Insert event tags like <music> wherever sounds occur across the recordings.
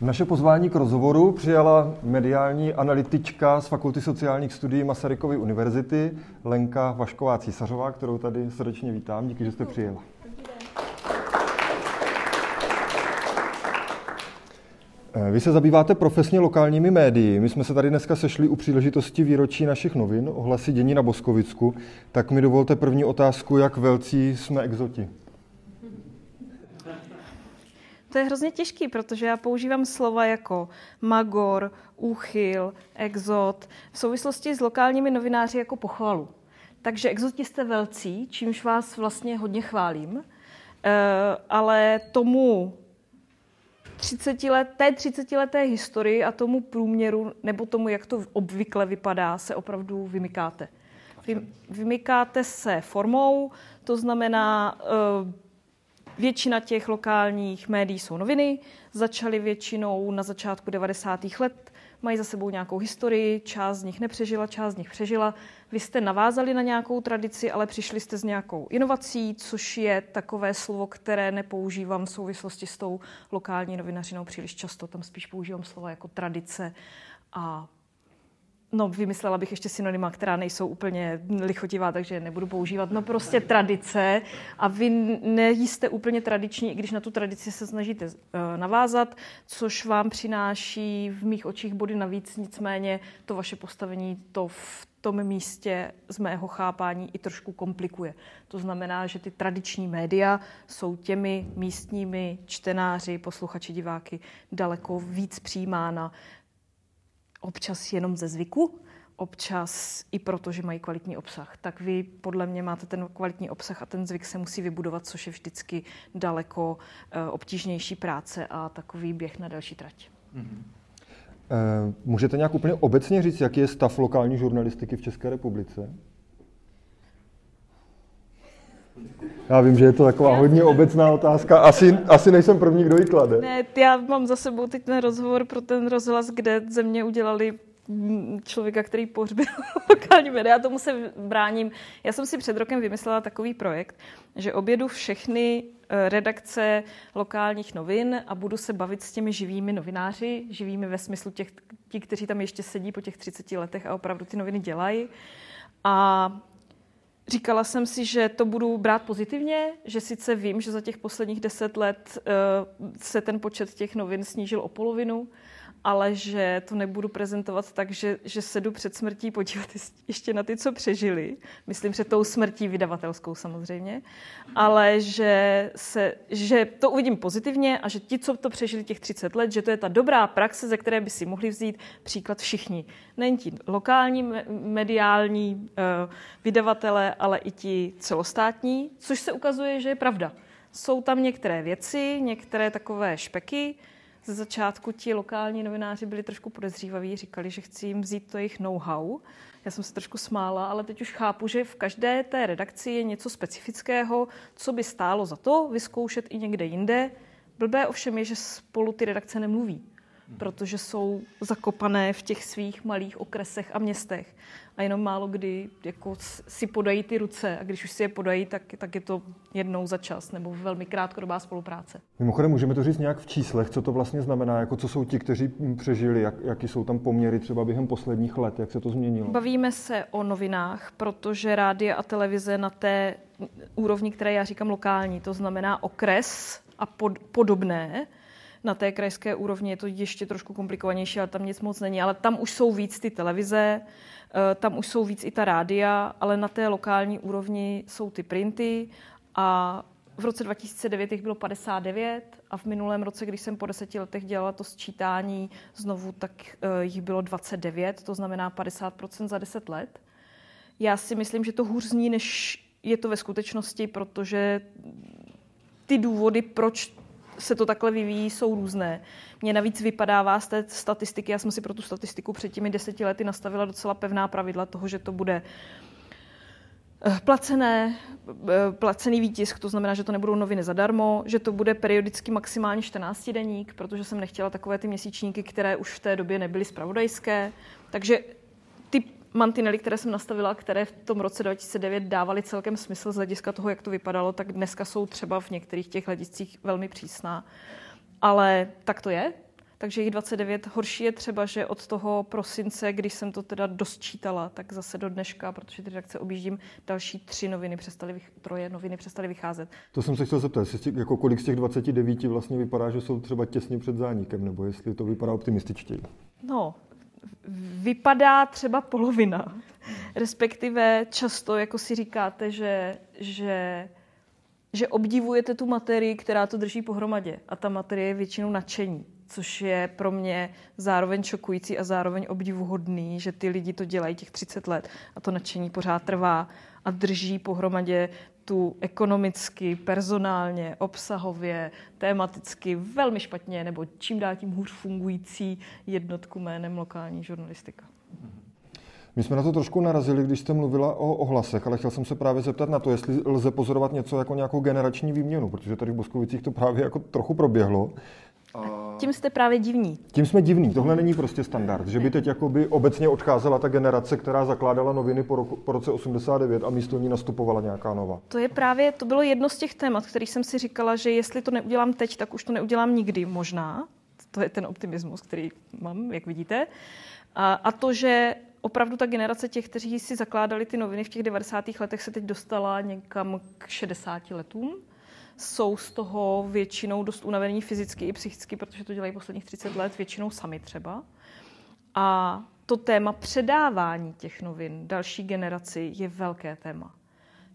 Naše pozvání k rozhovoru přijala mediální analytička z Fakulty sociálních studií Masarykovy univerzity Lenka Vašková Císařová, kterou tady srdečně vítám. Díky, že jste přijela. Eh, vy se zabýváte profesně lokálními médii. My jsme se tady dneska sešli u příležitosti výročí našich novin, ohlasy dění na Boskovicku. Tak mi dovolte první otázku, jak velcí jsme exoti. To je hrozně těžký, protože já používám slova jako magor, úchyl, exot v souvislosti s lokálními novináři jako pochvalu. Takže exoti jste velcí, čímž vás vlastně hodně chválím, e, ale tomu 30 let, té 30 leté historii a tomu průměru, nebo tomu, jak to obvykle vypadá, se opravdu vymykáte. Vy, vymykáte se formou, to znamená, uh, Většina těch lokálních médií jsou noviny, začaly většinou na začátku 90. let, mají za sebou nějakou historii, část z nich nepřežila, část z nich přežila. Vy jste navázali na nějakou tradici, ale přišli jste s nějakou inovací, což je takové slovo, které nepoužívám v souvislosti s tou lokální novinařinou příliš často. Tam spíš používám slova jako tradice a No, vymyslela bych ještě synonyma, která nejsou úplně lichotivá, takže nebudu používat. No prostě tradice a vy nejste úplně tradiční, i když na tu tradici se snažíte uh, navázat, což vám přináší v mých očích body navíc, nicméně to vaše postavení to v tom místě z mého chápání i trošku komplikuje. To znamená, že ty tradiční média jsou těmi místními čtenáři, posluchači, diváky daleko víc přijímána občas jenom ze zvyku, občas i proto, že mají kvalitní obsah. Tak vy podle mě máte ten kvalitní obsah a ten zvyk se musí vybudovat, což je vždycky daleko uh, obtížnější práce a takový běh na další trať. Mm-hmm. Můžete nějak úplně obecně říct, jaký je stav lokální žurnalistiky v České republice? Já vím, že je to taková hodně obecná otázka. Asi, asi nejsem první, kdo ji klade. Ne, já mám za sebou teď ten rozhovor pro ten rozhlas, kde ze mě udělali člověka, který pohřbil <laughs> lokální média. Já tomu se bráním. Já jsem si před rokem vymyslela takový projekt, že objedu všechny eh, redakce lokálních novin a budu se bavit s těmi živými novináři, živými ve smyslu těch, ti, kteří tam ještě sedí po těch 30 letech a opravdu ty noviny dělají. A Říkala jsem si, že to budu brát pozitivně, že sice vím, že za těch posledních deset let uh, se ten počet těch novin snížil o polovinu, ale že to nebudu prezentovat tak, že, že sedu před smrtí podívat ještě na ty, co přežili. Myslím, že tou smrtí vydavatelskou samozřejmě, ale že, se, že to uvidím pozitivně a že ti, co to přežili těch 30 let, že to je ta dobrá praxe, ze které by si mohli vzít příklad všichni. Nejen ti lokální mediální uh, vydavatele, ale i ti celostátní, což se ukazuje, že je pravda. Jsou tam některé věci, některé takové špeky, ze začátku ti lokální novináři byli trošku podezřívaví, říkali, že chci jim vzít to jejich know-how. Já jsem se trošku smála, ale teď už chápu, že v každé té redakci je něco specifického, co by stálo za to vyzkoušet i někde jinde. Blbé ovšem je, že spolu ty redakce nemluví protože jsou zakopané v těch svých malých okresech a městech. A jenom málo kdy jako si podají ty ruce a když už si je podají, tak, tak je to jednou za čas nebo velmi krátkodobá spolupráce. Mimochodem, můžeme to říct nějak v číslech, co to vlastně znamená, jako co jsou ti, kteří přežili, jak, jaký jsou tam poměry třeba během posledních let, jak se to změnilo? Bavíme se o novinách, protože rádia a televize na té úrovni, které já říkám lokální, to znamená okres a pod, podobné, na té krajské úrovni je to ještě trošku komplikovanější, ale tam nic moc není. Ale tam už jsou víc ty televize, eh, tam už jsou víc i ta rádia, ale na té lokální úrovni jsou ty printy a v roce 2009 jich bylo 59 a v minulém roce, když jsem po deseti letech dělala to sčítání znovu, tak uh, jich bylo 29, to znamená 50% za 10 let. Já si myslím, že to hůř zní, než je to ve skutečnosti, protože ty důvody, proč se to takhle vyvíjí, jsou různé. Mně navíc vypadává z té statistiky, já jsem si pro tu statistiku před těmi deseti lety nastavila docela pevná pravidla toho, že to bude eh, placené, eh, placený výtisk, to znamená, že to nebudou noviny zadarmo, že to bude periodicky maximálně 14 deník, protože jsem nechtěla takové ty měsíčníky, které už v té době nebyly spravodajské. Takže mantinely, které jsem nastavila, které v tom roce 2009 dávaly celkem smysl z hlediska toho, jak to vypadalo, tak dneska jsou třeba v některých těch hlediscích velmi přísná. Ale tak to je. takže jich 29. Horší je třeba, že od toho prosince, když jsem to teda dosčítala, tak zase do dneška, protože ty redakce objíždím, další tři noviny přestaly, troje noviny přestaly vycházet. To jsem se chtěl zeptat, jestli, jako kolik z těch 29 vlastně vypadá, že jsou třeba těsně před zánikem, nebo jestli to vypadá optimističtěji? No, vypadá třeba polovina. Respektive často, jako si říkáte, že, že, že obdivujete tu materii, která to drží pohromadě. A ta materie je většinou nadšení což je pro mě zároveň šokující a zároveň obdivuhodný, že ty lidi to dělají těch 30 let a to nadšení pořád trvá a drží pohromadě tu ekonomicky, personálně, obsahově, tematicky velmi špatně nebo čím dál tím hůř fungující jednotku jménem lokální žurnalistika. My jsme na to trošku narazili, když jste mluvila o ohlasech, ale chtěl jsem se právě zeptat na to, jestli lze pozorovat něco jako nějakou generační výměnu, protože tady v Boskovicích to právě jako trochu proběhlo. Tím jste právě divní. Tím jsme divní. Tohle není prostě standard. Že by teď jakoby obecně odcházela ta generace, která zakládala noviny po, roku, po roce 89 a místo ní nastupovala nějaká nová. To je právě, to bylo jedno z těch témat, který jsem si říkala, že jestli to neudělám teď, tak už to neudělám nikdy možná. To je ten optimismus, který mám, jak vidíte. A, a to, že opravdu ta generace těch, kteří si zakládali ty noviny v těch 90. letech, se teď dostala někam k 60 letům jsou z toho většinou dost unavení fyzicky i psychicky, protože to dělají posledních 30 let, většinou sami třeba. A to téma předávání těch novin další generaci je velké téma.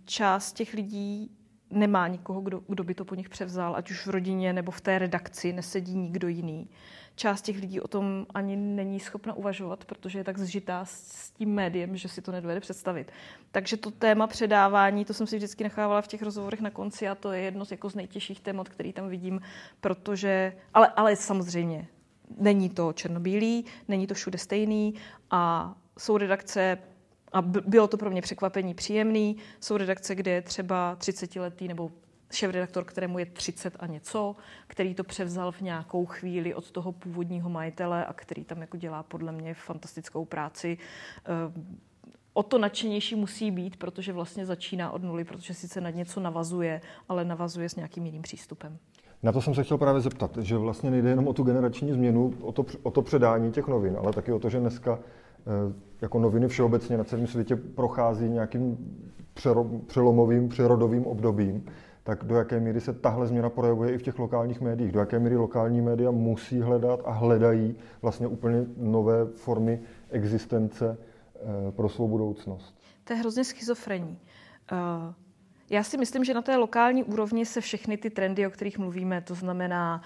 Část těch lidí nemá nikoho, kdo, kdo by to po nich převzal, ať už v rodině nebo v té redakci, nesedí nikdo jiný část těch lidí o tom ani není schopna uvažovat, protože je tak zžitá s tím médiem, že si to nedovede představit. Takže to téma předávání, to jsem si vždycky nechávala v těch rozhovorech na konci a to je jedno z, jako z nejtěžších témat, který tam vidím, protože, ale, ale samozřejmě, není to černobílý, není to všude stejný a jsou redakce, a bylo to pro mě překvapení příjemný, jsou redakce, kde je třeba 30-letý nebo šéf-redaktor, kterému je 30 a něco, který to převzal v nějakou chvíli od toho původního majitele a který tam jako dělá podle mě fantastickou práci. Eh, o to nadšenější musí být, protože vlastně začíná od nuly, protože sice na něco navazuje, ale navazuje s nějakým jiným přístupem. Na to jsem se chtěl právě zeptat, že vlastně nejde jenom o tu generační změnu, o to, o to předání těch novin, ale taky o to, že dneska jako noviny všeobecně na celém světě prochází nějakým přelomovým, přerodovým obdobím tak do jaké míry se tahle změna projevuje i v těch lokálních médiích, do jaké míry lokální média musí hledat a hledají vlastně úplně nové formy existence eh, pro svou budoucnost. To je hrozně schizofrení. Eh, já si myslím, že na té lokální úrovni se všechny ty trendy, o kterých mluvíme, to znamená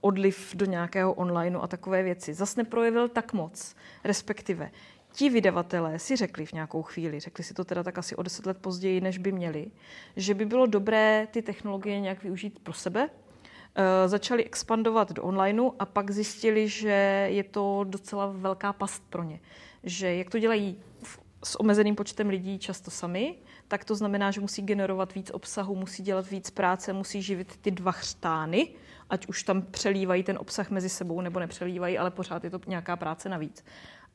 odliv do nějakého onlineu a takové věci, zase neprojevil tak moc. Respektive ti vydavatelé si řekli v nějakou chvíli, řekli si to teda tak asi o deset let později, než by měli, že by bylo dobré ty technologie nějak využít pro sebe, Uh, začali expandovat do onlineu a pak zjistili, že je to docela velká past pro ně. Že jak to dělají v, s omezeným počtem lidí často sami, tak to znamená, že musí generovat víc obsahu, musí dělat víc práce, musí živit ty dva chřtány, ať už tam přelívají ten obsah mezi sebou nebo nepřelívají, ale pořád je to nějaká práce navíc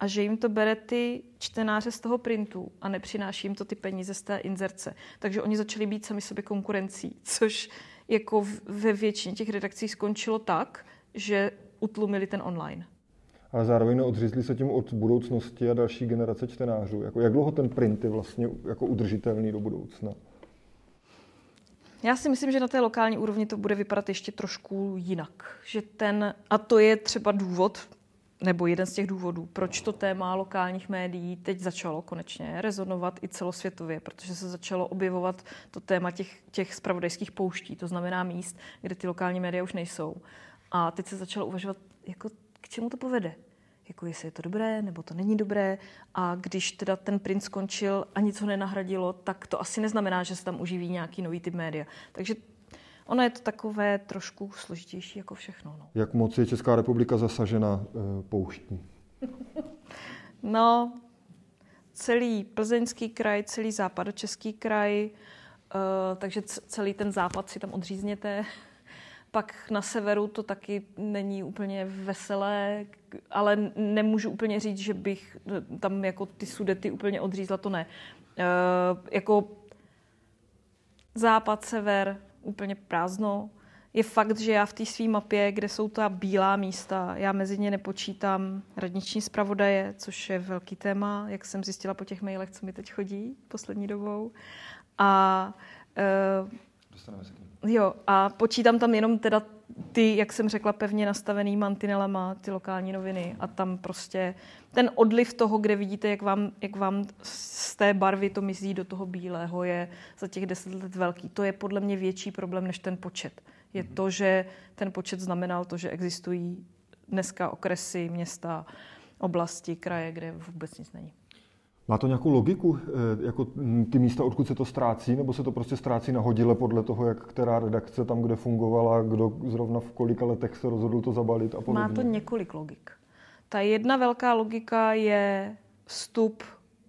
a že jim to bere ty čtenáře z toho printu a nepřináší jim to ty peníze z té inzerce. Takže oni začali být sami sobě konkurencí, což jako ve většině těch redakcí skončilo tak, že utlumili ten online. Ale zároveň neodřízli se tím od budoucnosti a další generace čtenářů. Jako jak dlouho ten print je vlastně jako udržitelný do budoucna? Já si myslím, že na té lokální úrovni to bude vypadat ještě trošku jinak. Že ten, a to je třeba důvod, nebo jeden z těch důvodů, proč to téma lokálních médií teď začalo konečně rezonovat i celosvětově, protože se začalo objevovat to téma těch, těch spravodajských pouští, to znamená míst, kde ty lokální média už nejsou. A teď se začalo uvažovat, jako k čemu to povede. Jako jestli je to dobré, nebo to není dobré. A když teda ten print skončil a nic ho nenahradilo, tak to asi neznamená, že se tam uživí nějaký nový typ média. Takže Ono je to takové trošku složitější jako všechno. No. Jak moc je Česká republika zasažena e, pouští? <laughs> no, celý plzeňský kraj, celý západočeský kraj, e, takže celý ten západ si tam odřízněte. Pak na severu to taky není úplně veselé, ale nemůžu úplně říct, že bych tam jako ty sudety úplně odřízla, to ne. E, jako západ, sever, úplně prázdno. je fakt, že já v té své mapě, kde jsou ta bílá místa, já mezi ně nepočítám radniční zpravodaje, což je velký téma, jak jsem zjistila po těch mailech, co mi teď chodí poslední dobou. A, uh, se Jo, a počítám tam jenom teda ty, jak jsem řekla, pevně nastavený mantinelama, ty lokální noviny a tam prostě ten odliv toho, kde vidíte, jak vám, jak vám z té barvy to mizí do toho bílého, je za těch deset let velký. To je podle mě větší problém než ten počet. Je to, že ten počet znamenal to, že existují dneska okresy, města, oblasti, kraje, kde vůbec nic není. Má to nějakou logiku, eh, jako ty místa, odkud se to ztrácí, nebo se to prostě ztrácí nahodile podle toho, jak která redakce tam, kde fungovala, kdo zrovna v kolika letech se rozhodl to zabalit a podobně? Má to několik logik. Ta jedna velká logika je vstup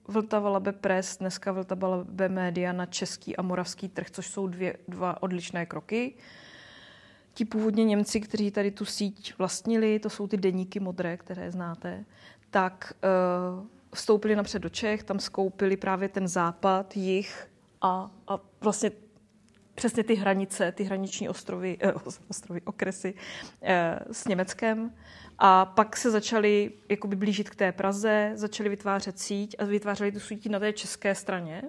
Vltava Labe Press, dneska Vltava Labe Media na český a moravský trh, což jsou dvě, dva odlišné kroky. Ti původně Němci, kteří tady tu síť vlastnili, to jsou ty deníky modré, které znáte, tak uh, vstoupili napřed do Čech, tam skoupili právě ten západ, jich a, a vlastně přesně ty hranice, ty hraniční ostrovy, eh, <laughs> ostrovy okresy eh, s Německem. A pak se začali jakoby blížit k té Praze, začali vytvářet síť a vytvářeli tu síť na té české straně.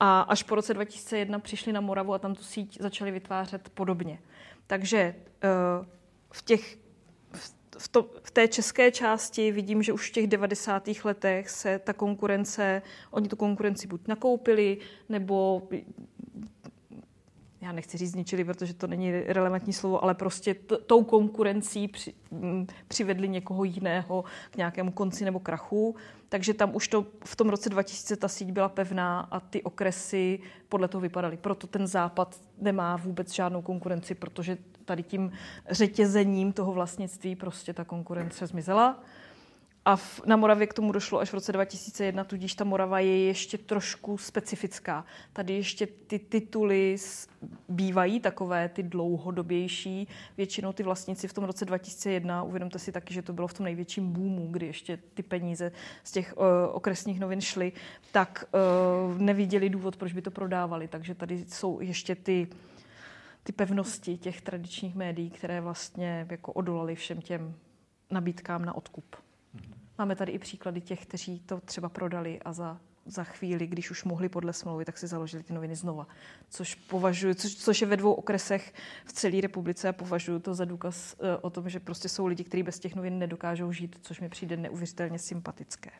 A až po roce 2001 přišli na Moravu a tam tu síť začali vytvářet podobně. Takže eh, v těch v, to, v té české části vidím, že už v těch 90. letech se ta konkurence, oni tu konkurenci buď nakoupili, nebo já nechci říct zničili, protože to není relevantní slovo, ale prostě t- tou konkurencí při, m, přivedli někoho jiného k nějakému konci nebo krachu. Takže tam už to v tom roce 2000 ta síť byla pevná a ty okresy podle toho vypadaly. Proto ten západ nemá vůbec žádnou konkurenci, protože tady tím řetězením toho vlastnictví prostě ta konkurence zmizela. A v, na Moravě k tomu došlo až v roce 2001, tudíž ta Morava je ještě trošku specifická. Tady ještě ty tituly bývají takové, ty dlouhodobější. Většinou ty vlastníci v tom roce 2001, uvědomte si taky, že to bylo v tom největším boomu, kdy ještě ty peníze z těch uh, okresních novin šly, tak uh, neviděli důvod, proč by to prodávali. Takže tady jsou ještě ty ty pevnosti těch tradičních médií, které vlastně jako odolaly všem těm nabídkám na odkup. Máme tady i příklady těch, kteří to třeba prodali a za, za chvíli, když už mohli podle smlouvy, tak si založili ty noviny znova. Což považuji, což, což je ve dvou okresech v celé republice a považuji to za důkaz uh, o tom, že prostě jsou lidi, kteří bez těch novin nedokážou žít, což mi přijde neuvěřitelně sympatické.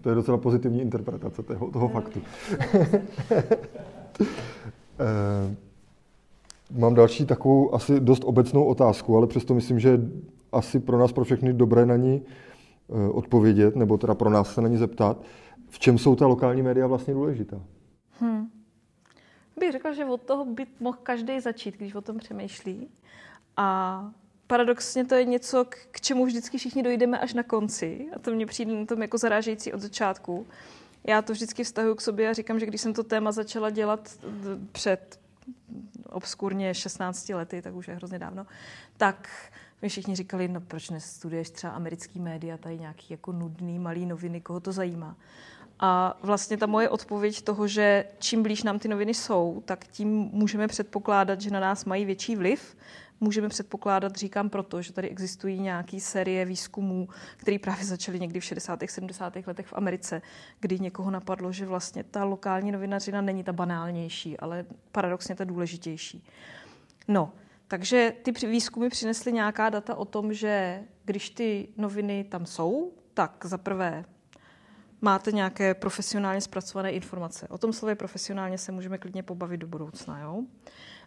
To je docela pozitivní interpretace toho, toho faktu. <laughs> Eh, mám další takovou asi dost obecnou otázku, ale přesto myslím, že asi pro nás, pro všechny dobré na ní Eh, odpovědět, nebo teda pro nás se na ní zeptat. V čem jsou ta lokální média vlastně důležitá? Hmm. Bych řekla, že od toho by mohl každý začít, když o tom přemýšlí. A paradoxně to je něco, k čemu vždycky všichni dojdeme až na konci. A to mě přijde na tom jako zarážející od začátku. Já to vždycky vztahuji k sobě a říkám, že když jsem to téma začala dělat před obskurně 16 lety, tak už je hrozně dávno, tak mi všichni říkali, no proč nestuduješ třeba americký média, tady nějaký jako nudný malý noviny, koho to zajímá. A vlastně ta moje odpověď toho, že čím blíž nám ty noviny jsou, tak tím můžeme předpokládat, že na nás mají větší vliv. Můžeme předpokládat, říkám proto, že tady existují nějaké série výzkumů, které právě začaly někdy v 60. 70. letech v Americe, kdy někoho napadlo, že vlastně ta lokální novinařina není ta banálnější, ale paradoxně ta důležitější. No, takže ty výzkumy přinesly nějaká data o tom, že když ty noviny tam jsou, tak za prvé máte nějaké profesionálně zpracované informace. O tom slově profesionálně se můžeme klidně pobavit do budoucna. Jo?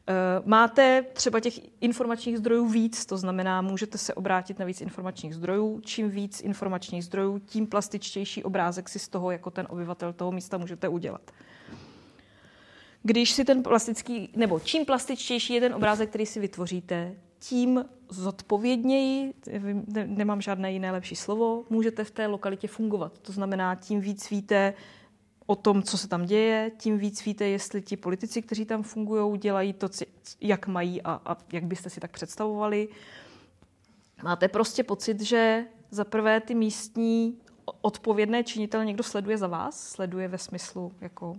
Eh, máte třeba těch informačních zdrojů víc, to znamená, můžete se obrátit na víc informačních zdrojů. Čím víc informačních zdrojů, tím plastičtější obrázek si z toho, jako ten obyvatel toho místa, můžete udělat když si ten plastický, nebo čím plastičtější je ten obrázek, který si vytvoříte, tím zodpovědněji, nemám žádné jiné lepší slovo, můžete v té lokalitě fungovat. To znamená, tím víc víte o tom, co se tam děje, tím víc víte, jestli ti politici, kteří tam fungují, dělají to, jak mají a, a jak byste si tak představovali. Máte prostě pocit, že za prvé ty místní odpovědné činitele někdo sleduje za vás, sleduje ve smyslu jako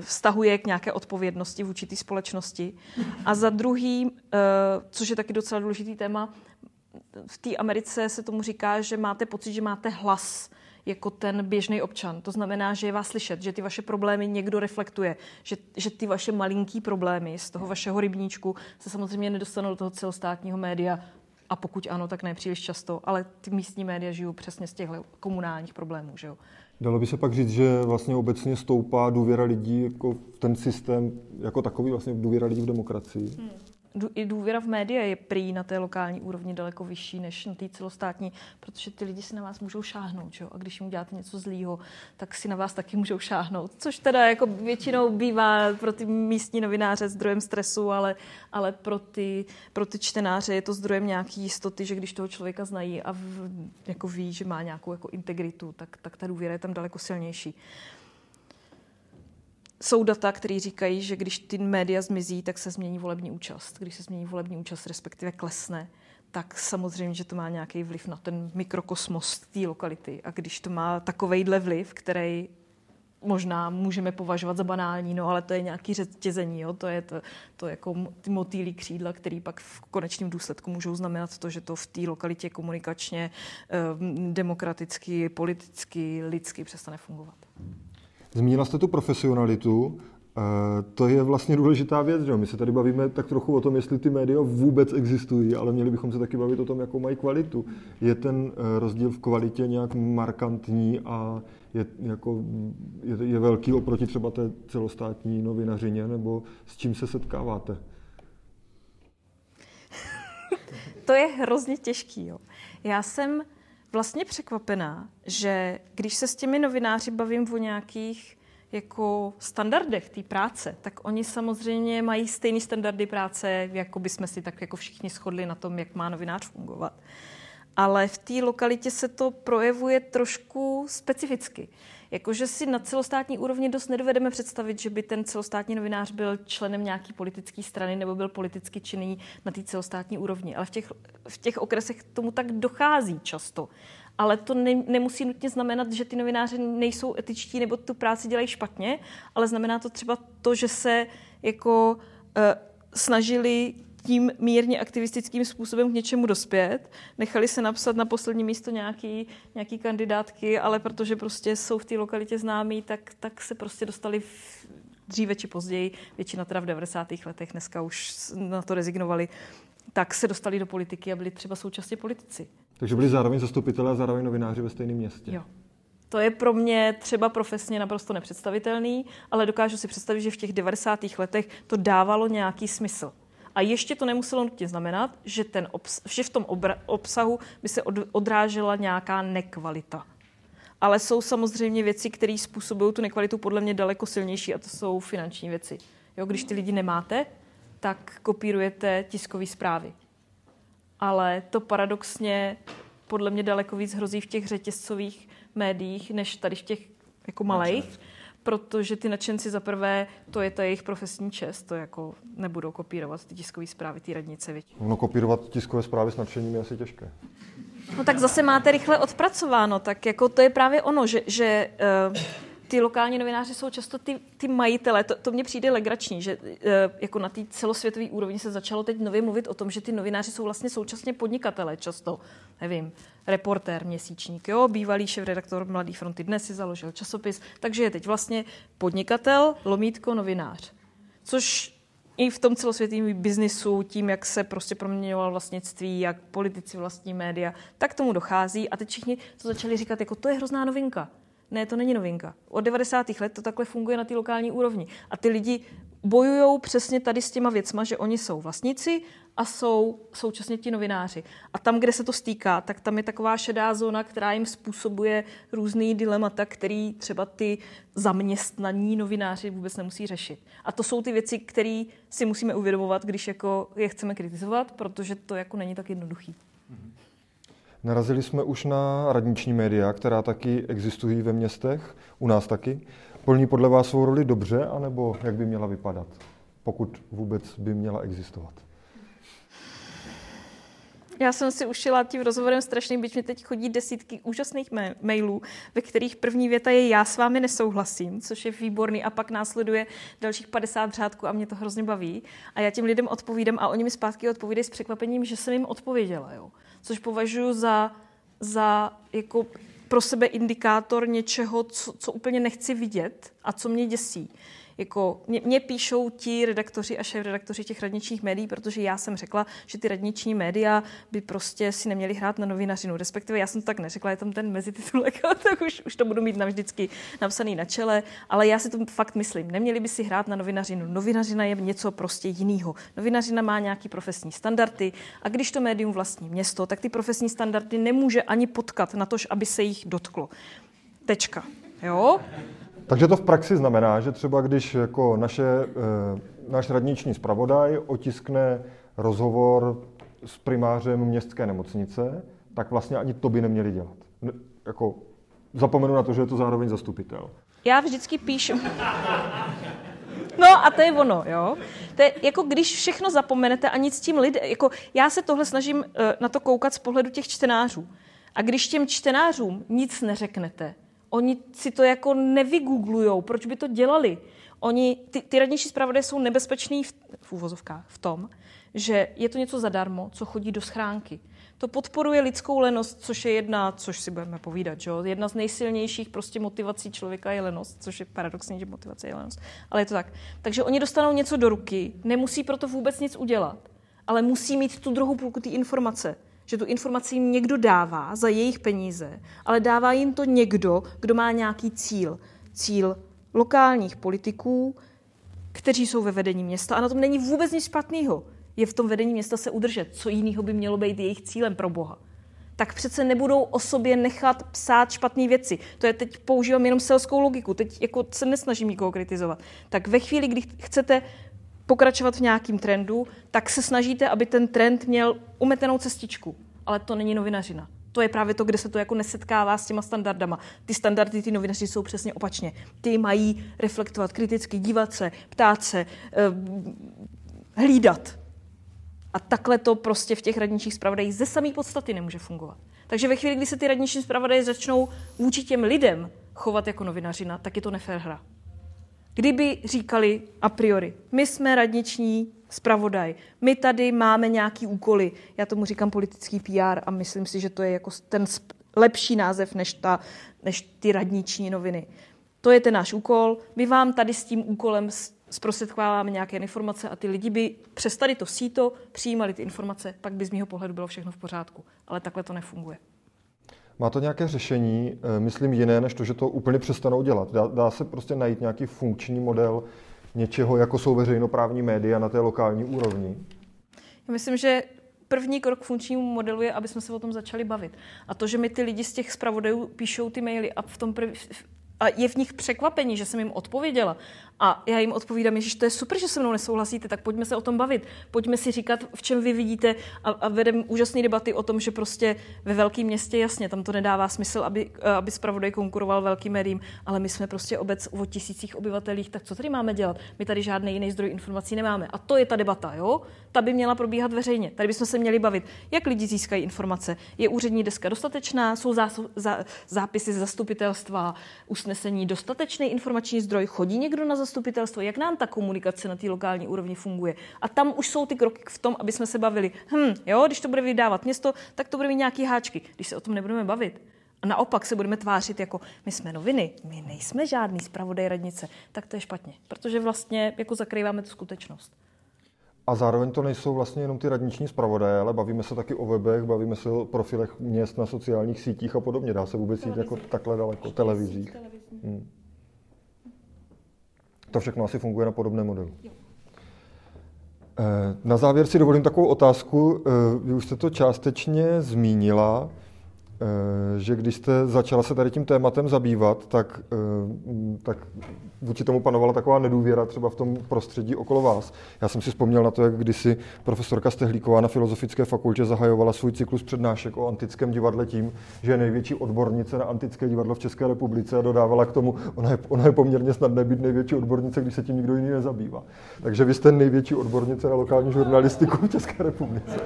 vztahuje k nějaké odpovědnosti v určitý společnosti. A za druhý, což je taky docela důležitý téma, v té Americe se tomu říká, že máte pocit, že máte hlas jako ten běžný občan. To znamená, že je vás slyšet, že ty vaše problémy někdo reflektuje, že, že ty vaše malinký problémy z toho vašeho rybníčku se samozřejmě nedostanou do toho celostátního média, a pokud ano, tak ne příliš často, ale ty místní média žijou přesně z těchto komunálních problémů. Že jo? Dalo by se pak říct, že vlastně obecně stoupá důvěra lidí jako v ten systém jako takový, vlastně důvěra lidí v demokracii? Hmm i důvěra v média je prý na té lokální úrovni daleko vyšší než na té celostátní, protože ty lidi si na vás můžou šáhnout. Že? A když jim uděláte něco zlýho, tak si na vás taky můžou šáhnout. Což teda jako většinou bývá pro ty místní novináře zdrojem stresu, ale, ale pro, ty, pro ty čtenáře je to zdrojem nějaký jistoty, že když toho člověka znají a v, jako ví, že má nějakou jako integritu, tak, tak ta důvěra je tam daleko silnější jsou data, které říkají, že když ty média zmizí, tak se změní volební účast. Když se změní volební účast, respektive klesne, tak samozřejmě, že to má nějaký vliv na ten mikrokosmos té lokality. A když to má takovejhle vliv, který možná můžeme považovat za banální, no ale to je nějaký řetězení, jo? to je to, to jako ty motýlí křídla, který pak v konečném důsledku můžou znamenat to, že to v té lokalitě komunikačně, eh, demokraticky, politicky, lidsky přestane fungovat. Zmínila jste tu profesionalitu. Eh, to je vlastně důležitá věc, že my se tady bavíme tak trochu o tom, jestli ty média vůbec existují, ale měli bychom se taky bavit o tom, jakou mají kvalitu. Je ten eh, rozdíl v kvalitě nějak markantní a je, jako, je, je velký oproti třeba té celostátní novinařině, nebo s čím se setkáváte? <laughs> to je hrozně těžký. Jo. Já jsem vlastně překvapená, že když se s těmi novináři bavím o nějakých jako standardech té práce, tak oni samozřejmě mají stejné standardy práce, jako by jsme si tak jako všichni shodli na tom, jak má novinář fungovat. Ale v té lokalitě se to projevuje trošku specificky. Jakože si na celostátní úrovni dost nedovedeme představit, že by ten celostátní novinář byl členem nějaký politické strany nebo byl politicky činný na té celostátní úrovni. Ale v těch, v těch okresech tomu tak dochází často. Ale to ne, nemusí nutně znamenat, že ty novináři nejsou etičtí nebo tu práci dělají špatně, ale znamená to třeba to, že se jako uh, snažili tím mírně aktivistickým způsobem k něčemu dospět. Nechali se napsat na poslední místo nějaký, nějaký kandidátky, ale protože prostě jsou v té lokalitě známí, tak, tak se prostě dostali v, dříve či později, většina teda v 90. letech, dneska už na to rezignovali, tak se dostali do politiky a byli třeba současně politici. Takže byli zároveň zastupitelé a zároveň novináři ve stejném městě. Jo. To je pro mě třeba profesně naprosto nepředstavitelný, ale dokážu si představit, že v těch 90. letech to dávalo nějaký smysl. A ještě to nemuselo nutně znamenat, že, ten obs- že v tom obra- obsahu by se od- odrážela nějaká nekvalita. Ale jsou samozřejmě věci, které způsobují tu nekvalitu podle mě daleko silnější a to jsou finanční věci. Jo, když ty lidi nemáte, tak kopírujete tiskové zprávy. Ale to paradoxně podle mě daleko víc hrozí v těch řetězcových médiích, než tady v těch jako malých protože ty nadšenci za prvé, to je ta jejich profesní čest, to jako nebudou kopírovat ty tiskové zprávy, ty radnice. No kopírovat tiskové zprávy s nadšením je asi těžké. No tak zase máte rychle odpracováno, tak jako to je právě ono, že, že uh, ty lokální novináři jsou často ty, ty majitele. To, to mně přijde legrační, že uh, jako na té celosvětové úrovni se začalo teď nově mluvit o tom, že ty novináři jsou vlastně současně podnikatele často. Nevím, reportér, měsíčník, jo, bývalý šéf-redaktor Mladý fronty dnes si založil časopis, takže je teď vlastně podnikatel, lomítko, novinář. Což i v tom celosvětovém biznisu, tím, jak se prostě proměňoval vlastnictví, jak politici vlastní média, tak tomu dochází a teď všichni to začali říkat, jako to je hrozná novinka. Ne, to není novinka. Od 90. let to takhle funguje na té lokální úrovni. A ty lidi bojují přesně tady s těma věcma, že oni jsou vlastníci a jsou současně ti novináři. A tam, kde se to stýká, tak tam je taková šedá zóna, která jim způsobuje různý dilemata, který třeba ty zaměstnaní novináři vůbec nemusí řešit. A to jsou ty věci, které si musíme uvědomovat, když jako je chceme kritizovat, protože to jako není tak jednoduchý. Narazili jsme už na radniční média, která taky existují ve městech, u nás taky. Plní podle vás svou roli dobře, anebo jak by měla vypadat, pokud vůbec by měla existovat? Já jsem si ušila tím rozhovorem strašný, byť mi teď chodí desítky úžasných ma- mailů, ve kterých první věta je já s vámi nesouhlasím, což je výborný a pak následuje dalších 50 řádků a mě to hrozně baví. A já těm lidem odpovídám a oni mi zpátky odpovídají s překvapením, že jsem jim odpověděla, jo. Což považuji za, za jako pro sebe indikátor něčeho, co, co úplně nechci vidět a co mě děsí jako mě, mě píšou ti redaktoři a šéf-redaktoři těch radničních médií, protože já jsem řekla, že ty radniční média by prostě si neměli hrát na novinařinu. Respektive já jsem to tak neřekla, je tam ten mezititulek, <laughs> tak už, už to budu mít navždycky napsaný na čele, ale já si to fakt myslím. Neměli by si hrát na novinařinu. Novinařina je něco prostě jiného. Novinařina má nějaký profesní standardy a když to médium vlastní město, tak ty profesní standardy nemůže ani potkat na to, aby se jich dotklo. Tečka. Jo? Takže to v praxi znamená, že třeba když jako naše, e, náš radniční zpravodaj otiskne rozhovor s primářem městské nemocnice, tak vlastně ani to by neměli dělat. Jako zapomenu na to, že je to zároveň zastupitel. Já vždycky píšu... <laughs> No a to je ono, jo. To je jako když všechno zapomenete a nic s tím lidé, jako já se tohle snažím uh, na to koukat z pohledu těch čtenářů. A když těm čtenářům nic neřeknete, Oni si to jako nevygooglujou, proč by to dělali. Oni, ty, ty radnější zpravodaje jsou nebezpeční v, v úvozovkách v tom, že je to něco zadarmo, co chodí do schránky. To podporuje lidskou lenost, což je jedna, což si budeme povídat, že? jedna z nejsilnějších prostě motivací člověka je lenost, což je paradoxní, že motivace je lenost. Ale je to tak. Takže oni dostanou něco do ruky, nemusí proto vůbec nic udělat, ale musí mít tu druhou půlku té informace že tu informaci jim někdo dává za jejich peníze, ale dává jim to někdo, kdo má nějaký cíl. Cíl lokálních politiků, kteří jsou ve vedení města a na tom není vůbec nic špatného. Je v tom vedení města se udržet. Co jiného by mělo být jejich cílem pro Boha? tak přece nebudou o sobě nechat psát špatné věci. To je teď používám jenom selskou logiku, teď jako se nesnažím nikoho kritizovat. Tak ve chvíli, kdy chcete pokračovat v nějakým trendu, tak se snažíte, aby ten trend měl umetenou cestičku. Ale to není novinařina. To je právě to, kde se to jako nesetkává s těma standardama. Ty standardy, ty novinaři jsou přesně opačně. Ty mají reflektovat kriticky, dívat se, ptát se, eh, hlídat. A takhle to prostě v těch radničních zpravodajích ze samé podstaty nemůže fungovat. Takže ve chvíli, kdy se ty radniční zpravodaje začnou vůči těm lidem chovat jako novinařina, tak je to nefér hra. Kdyby říkali a priori, my jsme radniční zpravodaj, my tady máme nějaký úkoly, já tomu říkám politický PR a myslím si, že to je jako ten lepší název než, ta, než ty radniční noviny. To je ten náš úkol, my vám tady s tím úkolem zprostředkováváme nějaké informace a ty lidi by přes tady to síto přijímali ty informace, pak by z mého pohledu bylo všechno v pořádku. Ale takhle to nefunguje. Má to nějaké řešení, eh, myslím jiné, než to, že to úplně přestanou dělat? Dá, dá se prostě najít nějaký funkční model něčeho, jako jsou veřejnoprávní média na té lokální úrovni? Já myslím, že první krok k funkčnímu modelu je, aby jsme se o tom začali bavit. A to, že mi ty lidi z těch zpravodajů píšou ty maily a v tom prv, a je v nich překvapení, že jsem jim odpověděla. A já jim odpovídám, že to je super, že se mnou nesouhlasíte, tak pojďme se o tom bavit. Pojďme si říkat, v čem vy vidíte a, a vedem úžasné debaty o tom, že prostě ve velkém městě, jasně, tam to nedává smysl, aby, aby zpravodaj konkuroval velkým médiím, ale my jsme prostě obec o tisících obyvatelích, tak co tady máme dělat? My tady žádný jiný zdroj informací nemáme. A to je ta debata, jo? Ta by měla probíhat veřejně. Tady bychom se měli bavit, jak lidi získají informace. Je úřední deska dostatečná? Jsou zá, zá, zápisy z zastupitelstva, usnesení dostatečný informační zdroj? Chodí někdo na zastupitelstvo, jak nám ta komunikace na té lokální úrovni funguje. A tam už jsou ty kroky v tom, aby jsme se bavili. Hm, jo, když to bude vydávat město, tak to bude mít nějaký háčky. Když se o tom nebudeme bavit, a naopak se budeme tvářit jako my jsme noviny, my nejsme žádný zpravodaj radnice, tak to je špatně, protože vlastně jako zakrýváme tu skutečnost. A zároveň to nejsou vlastně jenom ty radniční zpravodaje, ale bavíme se taky o webech, bavíme se o profilech měst na sociálních sítích a podobně. Dá se vůbec jít jako takhle daleko, televizích. Hmm. To všechno asi funguje na podobném modelu. Jo. Eh, na závěr si dovolím takovou otázku. Eh, vy už jste to částečně zmínila. Eh, že když jste začala se tady tím tématem zabývat, tak, eh, tak vůči tomu panovala taková nedůvěra třeba v tom prostředí okolo vás. Já jsem si vzpomněl na to, jak kdysi profesorka Stehlíková na Filozofické fakultě zahajovala svůj cyklus přednášek o antickém divadle tím, že je největší odbornice na antické divadlo v České republice a dodávala k tomu, ona je, ona je poměrně snadné být největší odbornice, když se tím nikdo jiný nezabývá. Takže vy jste největší odbornice na lokální žurnalistiku v České republice.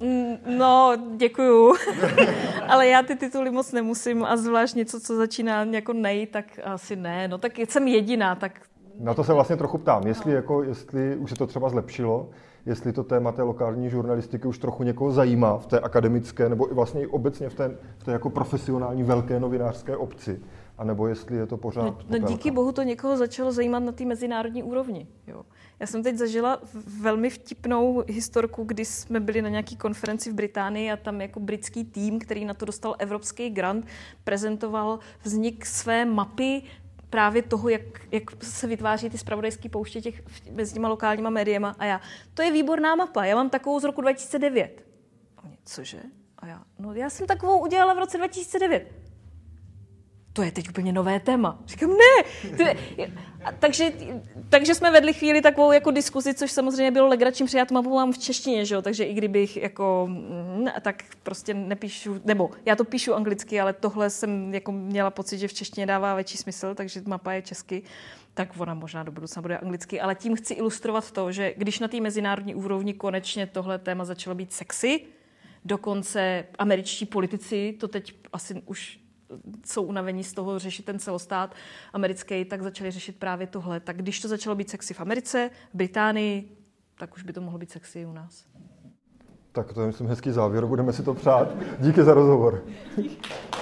Mm, no, děkuju. <laughs> Ale já ty tituly moc nemusím a zvlášť něco, co začíná jako nej, tak asi ne. No tak jsem jediná, tak... Na to se vlastně trochu ptám, jestli, jako, jestli už se to třeba zlepšilo, jestli to téma té lokální žurnalistiky už trochu někoho zajímá v té akademické nebo i vlastně i obecně v té, v té jako profesionální velké novinářské obci, anebo jestli je to pořád No, no díky bohu to někoho začalo zajímat na té mezinárodní úrovni. Jo. Já jsem teď zažila velmi vtipnou historku, kdy jsme byli na nějaký konferenci v Británii a tam jako britský tým, který na to dostal evropský grant, prezentoval vznik své mapy právě toho, jak, jak se vytváří ty spravodajské pouště těch, mezi těma lokálníma médiema. A já, to je výborná mapa, já mám takovou z roku 2009. A mě, cože? A já, no já jsem takovou udělala v roce 2009 to je teď úplně nové téma. Říkám, ne. Je... A takže, takže jsme vedli chvíli takovou jako diskuzi, což samozřejmě bylo legračím, protože já to mám v češtině, že jo? takže i kdybych jako, mm, tak prostě nepíšu, nebo já to píšu anglicky, ale tohle jsem jako měla pocit, že v češtině dává větší smysl, takže mapa je česky, tak ona možná do budoucna bude anglicky, ale tím chci ilustrovat to, že když na té mezinárodní úrovni konečně tohle téma začalo být sexy, dokonce američtí politici to teď asi už jsou unavení z toho řešit ten celostát americký, tak začali řešit právě tohle. Tak když to začalo být sexy v Americe, v Británii, tak už by to mohlo být sexy i u nás. Tak to je, myslím, hezký závěr. Budeme si to přát. Díky za rozhovor. <laughs>